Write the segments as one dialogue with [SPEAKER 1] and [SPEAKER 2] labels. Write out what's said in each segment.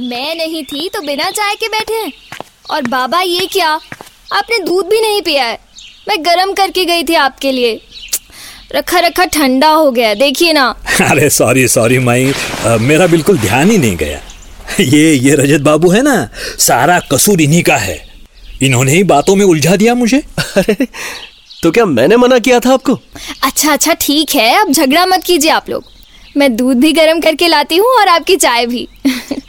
[SPEAKER 1] मैं नहीं थी तो बिना चाय के बैठे हैं। और बाबा ये क्या? आपने दूध भी नहीं पिया है। मैं गरम करके गई थी आपके लिए। रखा रखा ठंडा हो गया देखिए ना।
[SPEAKER 2] अरे सॉरी सॉरी माई। मेरा बिल्कुल ध्यान ही नहीं गया। ये ये रजत बाबू है ना सारा कसूर इन्हीं का है। इन्होंने ही बातों में उलझा दिया मुझे।
[SPEAKER 3] अरे तो क्या मैंने मना किया था आपको?
[SPEAKER 1] अच्छा अच्छा ठीक है अब झगड़ा मत कीजिए आप लोग। मैं दूध भी गर्म करके लाती हूँ और आपकी चाय भी।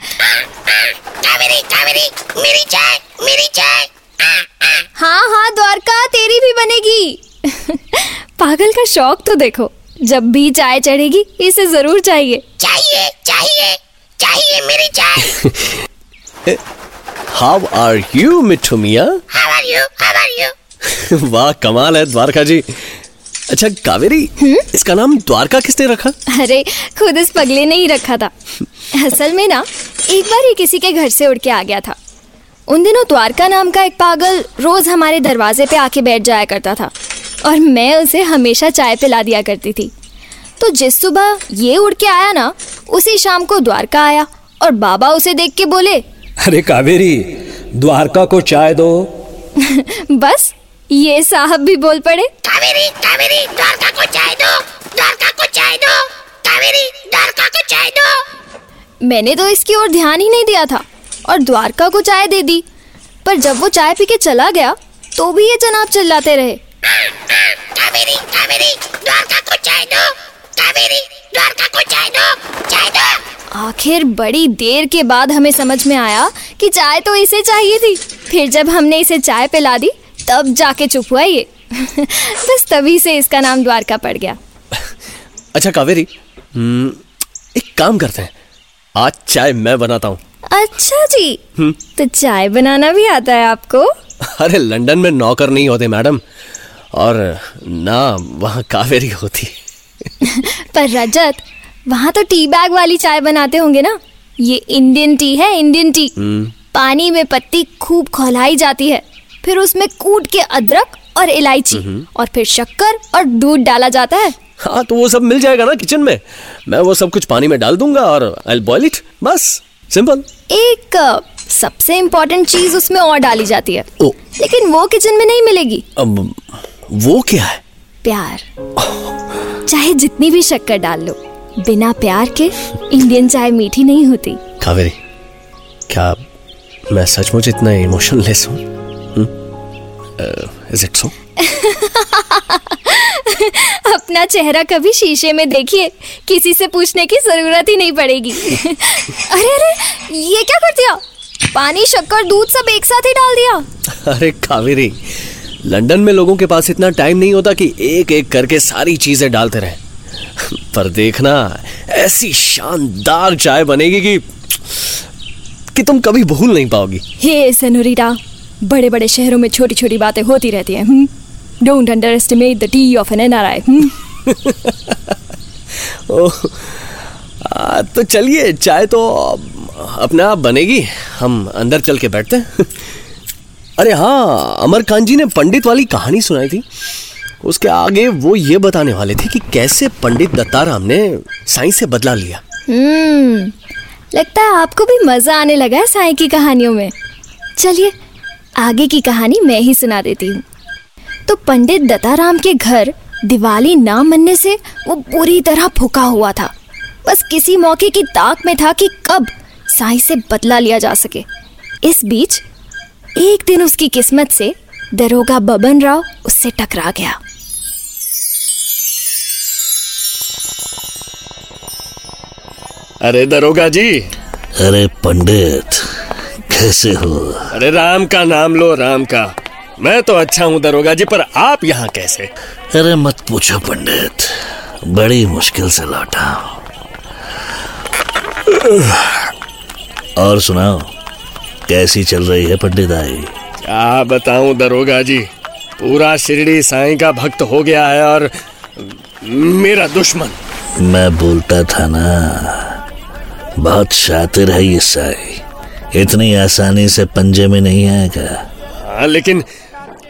[SPEAKER 4] कावेरी कावेरी मेरी चाय मेरी चाय
[SPEAKER 1] हाँ हाँ द्वारका तेरी भी बनेगी। पागल का शौक तो देखो जब भी चाय चढ़ेगी इसे ज़रूर चाहिए।
[SPEAKER 4] चाहिए चाहिए चाहिए मेरी चाय
[SPEAKER 3] how are you Mithu Miya?
[SPEAKER 4] How are you how are you
[SPEAKER 3] वाह कमाल है द्वारका जी। अच्छा कावेरी हुँ? इसका नाम द्वारका किसने रखा?
[SPEAKER 1] अरे खुद इस पगले ने ही रखा था। असल में ना एक बार ये किसी के घर से उड़ के आ गया था। उन दिनों द्वारका नाम का एक पागल रोज हमारे दरवाजे पे आके बैठ जाया करता था और मैं उसे हमेशा चाय पिला दिया करती थी। तो जिस सुबह ये उड़ के आया ना उसी शाम को द्वारका आया और बाबा उसे देख के बोले
[SPEAKER 2] अरे कावेरी द्वारका को चाय दो।
[SPEAKER 1] बस ये साहब भी बोल पड़े।
[SPEAKER 4] कावेरी कावेरी द्वारका को चाय दो द्वारका को चाय दो कावेरी द्वारका को चाय दो।
[SPEAKER 1] मैंने तो इसकी ओर ध्यान ही नहीं दिया था और द्वारका को चाय दे दी। पर जब वो चाय पी के चला गया तो भी ये जनाब चिल्लाते रहे।
[SPEAKER 4] कावेरी कावेरी द्वारका को चाय दो कावेरी द्वारका को चाय दो चाय दो।
[SPEAKER 1] आखिर बड़ी देर के बाद हमें समझ में आया कि चाय तो इसे चाहिए थी। फिर जब हमने इसे चाय पिला दी तब जाके चुप हुआ ये। बस तभी से इसका नाम द्वारका पड़ गया।
[SPEAKER 3] अच्छा कावेरी हम्म, एक काम करते हैं। आज चाय मैं बनाता हूँ।
[SPEAKER 1] अच्छा जी तो चाय बनाना भी आता है आपको?
[SPEAKER 3] अरे लंदन में नौकर नहीं होते मैडम। और ना वहाँ कावेरी होती।
[SPEAKER 1] पर रजत वहाँ तो टी बैग वाली चाय बनाते होंगे ना। ये इंडियन टी है इंडियन टी। पानी में पत्ती खूब खोलाई जाती है। फिर उसमें कूट के अदरक और इलायची और फिर शक्कर और दूध डाला जाता है।
[SPEAKER 3] हाँ तो वो सब मिल जाएगा ना किचन में। मैं वो सब कुछ पानी में डाल दूँगा और आई बॉईल इट बस। सिंपल
[SPEAKER 1] एक सबसे इम्पोर्टेंट चीज़ उसमें और डाली जाती है।
[SPEAKER 3] ओ।
[SPEAKER 1] लेकिन वो किचन में नहीं मिलेगी।
[SPEAKER 3] अब वो क्या है?
[SPEAKER 1] प्यार। चाहे जितनी भी शक्कर डाल लो बिना प्यार के इंडियन चाय मीठी नहीं होती।
[SPEAKER 3] कावेरी क्या मैं सचमुच इतना इमोशनलेस हूँ? इज़ इट सो
[SPEAKER 1] अपना चेहरा कभी शीशे में देखिए किसी से पूछने की ज़रूरत ही नहीं पड़ेगी। अरे अरे ये क्या कर दिया? पानी शक्कर दूध सब एक साथ ही डाल दिया।
[SPEAKER 3] अरे कावेरी लंदन में लोगों के पास इतना टाइम नहीं होता कि एक एक करके सारी चीज़ें डालते रहे। पर देखना ऐसी शानदार चाय बनेगी कि कि तुम कभी भूल नहीं पाओगी।
[SPEAKER 1] हे सनोरीटा बड़े बड़े शहरों में छोटी छोटी बातें होती रहती हैं don't underestimate the tea of an N R I
[SPEAKER 3] तो चलिए चाय तो अपने आप बनेगी हम अंदर चल के बैठते हैं। अरे हाँ अमर खान जी ने पंडित वाली कहानी सुनाई थी। उसके आगे वो ये बताने वाले थे कि कैसे पंडित दत्ताराम ने साइंस से बदला लिया।
[SPEAKER 1] हम्म लगता है आपको भी मज़ा आने लगा है साई की कहानियों में। चलिए आगे की कहानी मैं ही सुना देती हूँ। तो पंडित दत्ताराम के घर दिवाली ना मनने से वो बुरी तरह फूका हुआ था। बस किसी मौके की ताक में था कि कब साई से बदला लिया जा सके। इस बीच एक दिन उसकी किस्मत से दरोगा बबन राव उससे टकरा गया।
[SPEAKER 5] अरे दरोगा जी।
[SPEAKER 6] अरे पंडित। कैसे हो।
[SPEAKER 5] अरे राम का नाम लो राम का। मैं तो अच्छा हूँ दरोगा जी पर आप यहाँ कैसे?
[SPEAKER 6] अरे मत पूछो पंडित बड़ी मुश्किल से लौटा। और सुनाओ कैसी चल रही है पंडित आई?
[SPEAKER 5] क्या बताऊँ दरोगा जी पूरा शिरडी साईं का भक्त हो गया है और मेरा दुश्मन।
[SPEAKER 6] मैं बोलता था ना बहुत शातिर है ये साई। इतनी आसानी से पंजे में नहीं आएगा।
[SPEAKER 5] हाँ लेकिन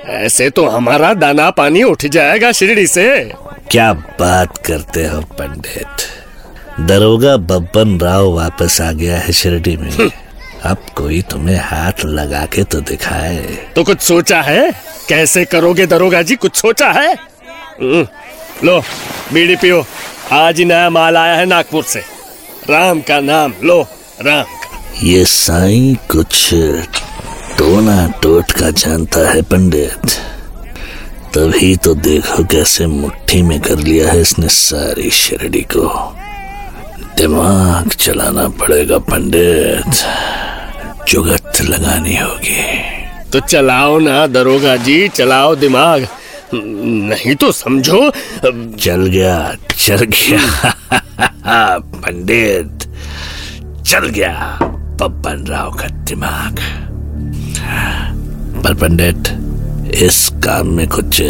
[SPEAKER 5] ऐसे तो हमारा दाना पानी उठ जाएगा शिरडी से।
[SPEAKER 6] क्या बात करते हो पंडित? दरोगा बब्बन राव वापस आ गया है शिरडी में। अब कोई तुम्हें हाथ लगा के तो दिखाए।
[SPEAKER 5] तो कुछ सोचा है? कैसे करोगे दरोगा जी कुछ सोचा है? हम्म, लो बीड़ी पियो। आज ही नया माल आया है नागपुर से। राम का नाम लो राम।
[SPEAKER 6] ये साईं कुछ टोना टोट का जानता है पंडित। तभी तो देखो कैसे मुट्ठी में कर लिया है इसने सारी शिरडी को। दिमाग चलाना पड़ेगा पंडित। जुगत लगानी होगी।
[SPEAKER 5] तो चलाओ ना दरोगा जी चलाओ दिमाग। नहीं तो समझो।
[SPEAKER 6] चल गया चल गया। पंडित चल गया। पप्पन राव का दिमाग? पर पंडित इस काम में कुछ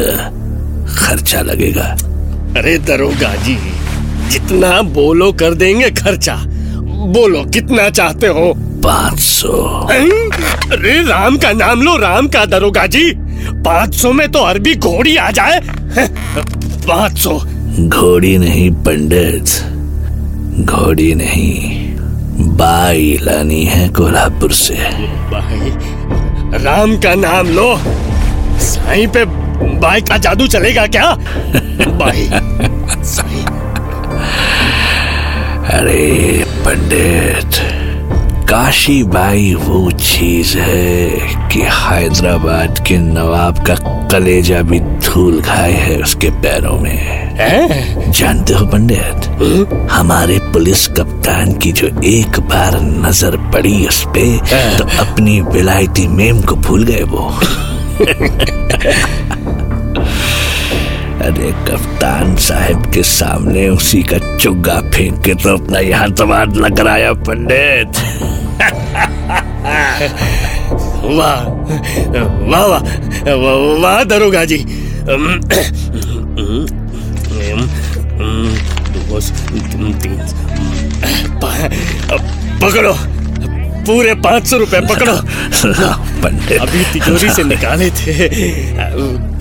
[SPEAKER 6] खर्चा लगेगा।
[SPEAKER 5] अरे दरोगा जी जितना बोलो कर देंगे खर्चा। बोलो कितना चाहते हो?
[SPEAKER 6] पाँच सौ।
[SPEAKER 5] अरे राम का नाम लो राम का दरोगा जी। पाँच सौ में तो अरबी घोड़ी आ जाए। पाँच सौ।
[SPEAKER 6] घोड़ी नहीं पंडित। घोड़ी नहीं। बाई लानी है कोल्हापुर से।
[SPEAKER 5] राम का नाम लो। साईं पे बाई का जादू चलेगा क्या? बाई। साईं
[SPEAKER 6] अरे पंडित काशी बाई वो चीज़ है कि हैदराबाद के नवाब का कलेजा भी धूल खाए है उसके पैरों में।
[SPEAKER 5] हैं?
[SPEAKER 6] जानते हो पंडित? हमारे पुलिस कप्तान की जो एक बार नज़र पड़ी उस पे तो अपनी विलायती मेम को भूल गए वो। अरे कप्तान साहब के सामने उसी का चुग्गा फेंक के तो अपना यहाँ तबादला कराया पंडित।
[SPEAKER 5] वाह वाह वाह वाह वाह दरोगा जी। अम, तीन पकड़ो पूरे पाँच सौ रुपए पकड़ो अभी तिजोरी से निकाले थे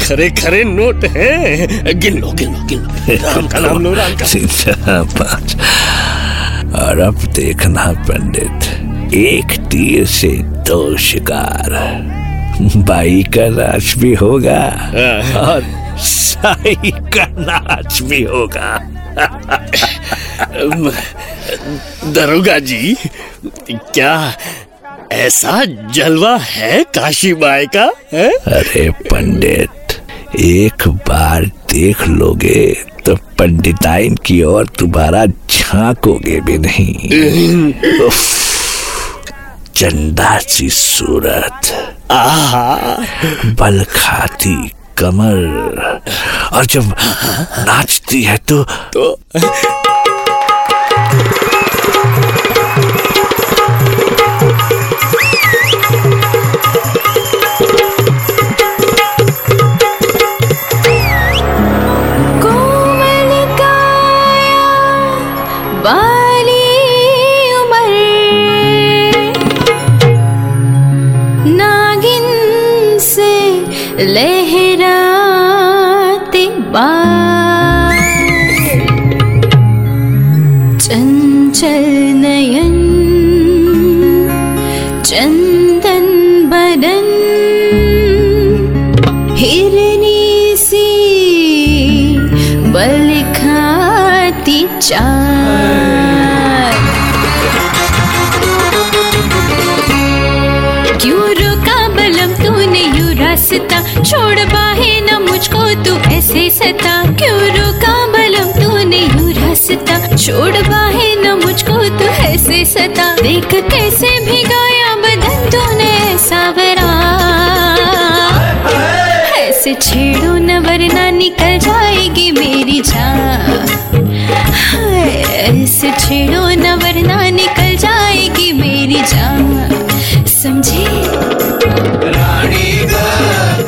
[SPEAKER 5] खरे खरे नोट हैं गिन लो गिन लो गिन लो राम का नाम लो राम का
[SPEAKER 6] पाँच और अब देखना पंडित एक तीर से दो शिकार बाई का नाच भी होगा और साई का नाच भी होगा
[SPEAKER 5] दरोगा जी क्या ऐसा जलवा है काशी बाई का है?
[SPEAKER 6] अरे पंडित एक बार देख लोगे तो पंडिताइन की ओर तुम्हारा झांकोगे भी नहीं। चंदा सी सूरत।
[SPEAKER 5] आहा।
[SPEAKER 6] बल खाती कमर। और जब नाचती है तो
[SPEAKER 5] तो
[SPEAKER 7] कोमल नयन चंदन बदन हिरनी सी बल खाती चार क्यों रोका बलम तूने यू रास्ता छोड़ बाहे ना मुझको तू ऐसे सता क्यों रोका बलम तूने यू रास्ता छोड़ बाहे न मुझको तू सता। देख कैसे भिगाया बदन तूने सावरा ऐसे छेड़ो न वरना निकल जाएगी मेरी जान। ऐसे छेड़ो न वरना निकल जाएगी मेरी जान। समझे?
[SPEAKER 8] राणी ग,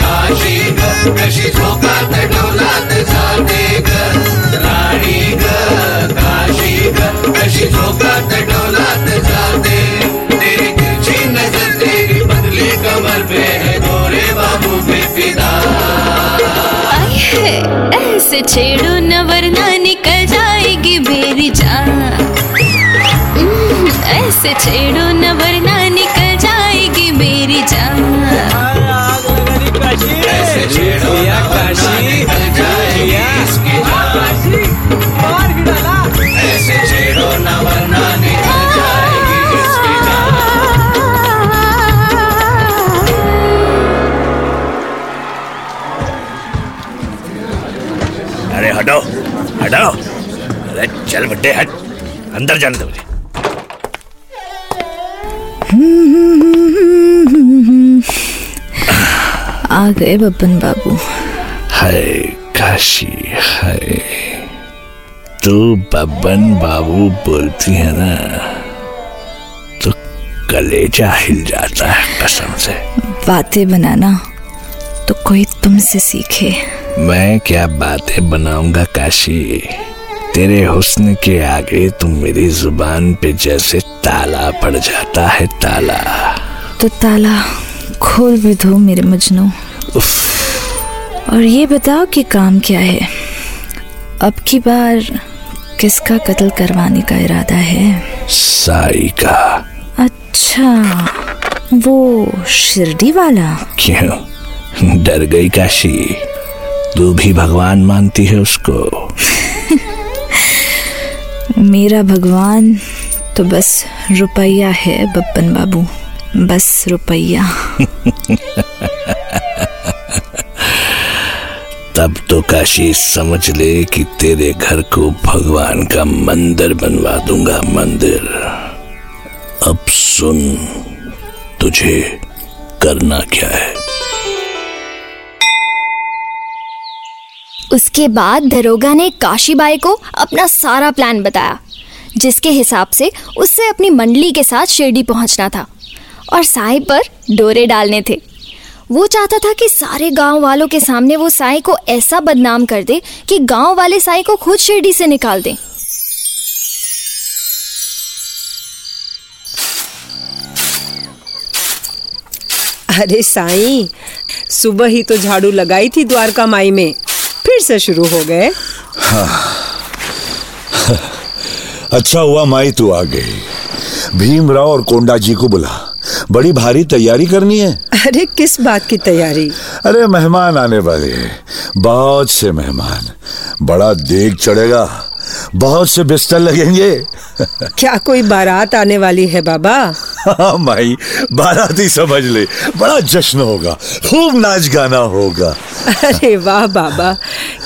[SPEAKER 8] काशी ग, कशी झोकात
[SPEAKER 7] ऐसे छेड़ो न वरना निकल जाएगी मेरी जान। हम्म, ऐसे छेड़ो न वरना
[SPEAKER 2] हटो हटो। अरे चल बड्डे हट। अंदर जाने दो मुझे।
[SPEAKER 1] आ गए बब्बन बाबू।
[SPEAKER 6] हाय काशी हाय। तू बब्बन बाबू बोलती है ना तो कलेजा हिल जाता है कसम से।
[SPEAKER 1] बातें बनाना तो कोई तुमसे सीखे।
[SPEAKER 6] मैं क्या बातें बनाऊँगा काशी? तेरे हुस्न के आगे तुम मेरी ज़ुबान पे जैसे ताला पड़ जाता है ताला।
[SPEAKER 1] तो ताला खोल भी दो मेरे मजनू। और ये बताओ कि काम क्या है? अब की बार किसका कत्ल करवाने का इरादा है?
[SPEAKER 6] साई का।
[SPEAKER 1] अच्छा वो शिरडी वाला।
[SPEAKER 6] क्यों? डर गई काशी। तू भी भगवान मानती है उसको।
[SPEAKER 1] मेरा भगवान तो बस रुपया है बब्बन बाबू। बस रुपया।
[SPEAKER 6] तब तो काशी समझ ले कि तेरे घर को भगवान का मंदिर बनवा दूँगा मंदिर। अब सुन तुझे करना क्या है?
[SPEAKER 1] उसके बाद दरोगा ने काशीबाई को अपना सारा प्लान बताया, जिसके हिसाब से उससे अपनी मंडली के साथ शिरडी पहुँचना था और साई पर डोरे डालने थे। वो चाहता था कि सारे गाँव वालों के सामने वो साई को ऐसा बदनाम कर दे कि गाँव वाले साई को खुद शिरडी से निकाल दें।
[SPEAKER 9] अरे साई, सुबह ही तो झाड़ू लगाई थी द्वारका माई में। फिर से शुरू हो गए।
[SPEAKER 10] अच्छा हुआ माई तू आ गई। भीमराव और कोंडा जी को बुला। बड़ी भारी तैयारी करनी है।
[SPEAKER 9] अरे किस बात की तैयारी?
[SPEAKER 10] अरे मेहमान आने वाले हैं। बहुत से मेहमान। बड़ा देख चढ़ेगा। बहुत से बिस्तर लगेंगे।
[SPEAKER 9] क्या कोई बारात आने वाली है बाबा?
[SPEAKER 10] हाँ माई बाराती समझ ले। बड़ा जश्न होगा खूब नाच गाना होगा।
[SPEAKER 9] अरे वाह बाबा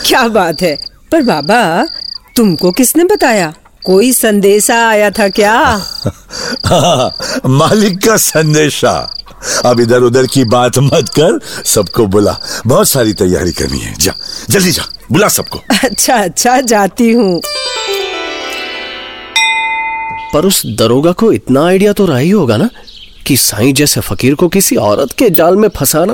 [SPEAKER 9] क्या बात है। पर बाबा तुमको किसने बताया? कोई संदेशा आया था क्या?
[SPEAKER 10] हाँ, मालिक का संदेशा। अब इधर उधर की बात मत कर सबको बुला। बहुत सारी तैयारी करनी है। जा जल्दी जा बुला सबको।
[SPEAKER 9] अच्छा अच्छा जाती हूँ।
[SPEAKER 5] पर उस दरोगा को इतना आइडिया तो रहा ही होगा ना कि साईं जैसे फकीर को किसी औरत के जाल में फंसाना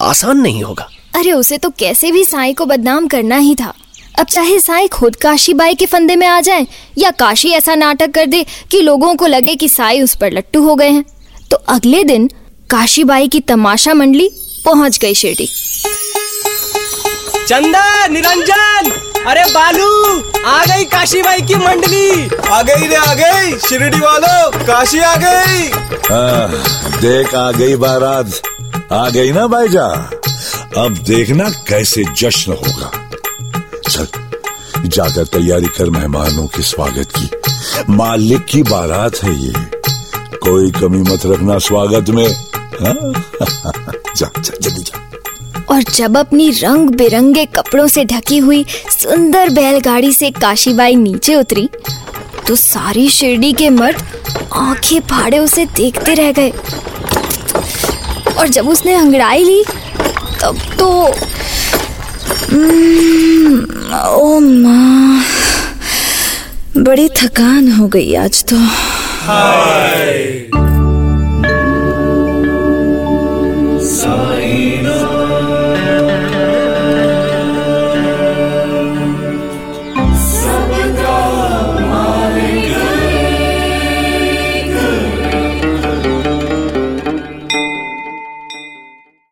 [SPEAKER 5] आसान नहीं होगा।
[SPEAKER 1] अरे उसे तो कैसे भी साई को बदनाम करना ही था। अब चाहे साई खुद काशी बाई के फंदे में आ जाए या काशी ऐसा नाटक कर दे कि लोगों को लगे कि साई उस पर लट्टू हो गए हैं। तो अगले दिन काशीबाई की तमाशा मंडली पहुँच गई शिरडी।
[SPEAKER 11] चंदा निरंजन! अरे बालू आ गई काशीबाई की मंडली। आ गई रे आ गई। शिरडी वालों काशी आ गई।
[SPEAKER 10] हाँ, देख आ गई बारात। आ गई ना भाईजा अब देखना कैसे जश्न होगा। चल जाकर तैयारी कर मेहमानों के स्वागत की। मालिक की बारात है ये। कोई कमी मत रखना स्वागत में? जा जा जल्दी जा।
[SPEAKER 1] और जब अपनी रंग बिरंगे कपड़ों से ढकी हुई सुंदर बैलगाड़ी से काशीबाई नीचे उतरी तो सारी शिरडी के मर्द आँखें फाड़े उसे देखते रह गए। और जब उसने अंगड़ाई ली तब तो हम्म, ओ माँ बड़ी थकान हो गई आज तो।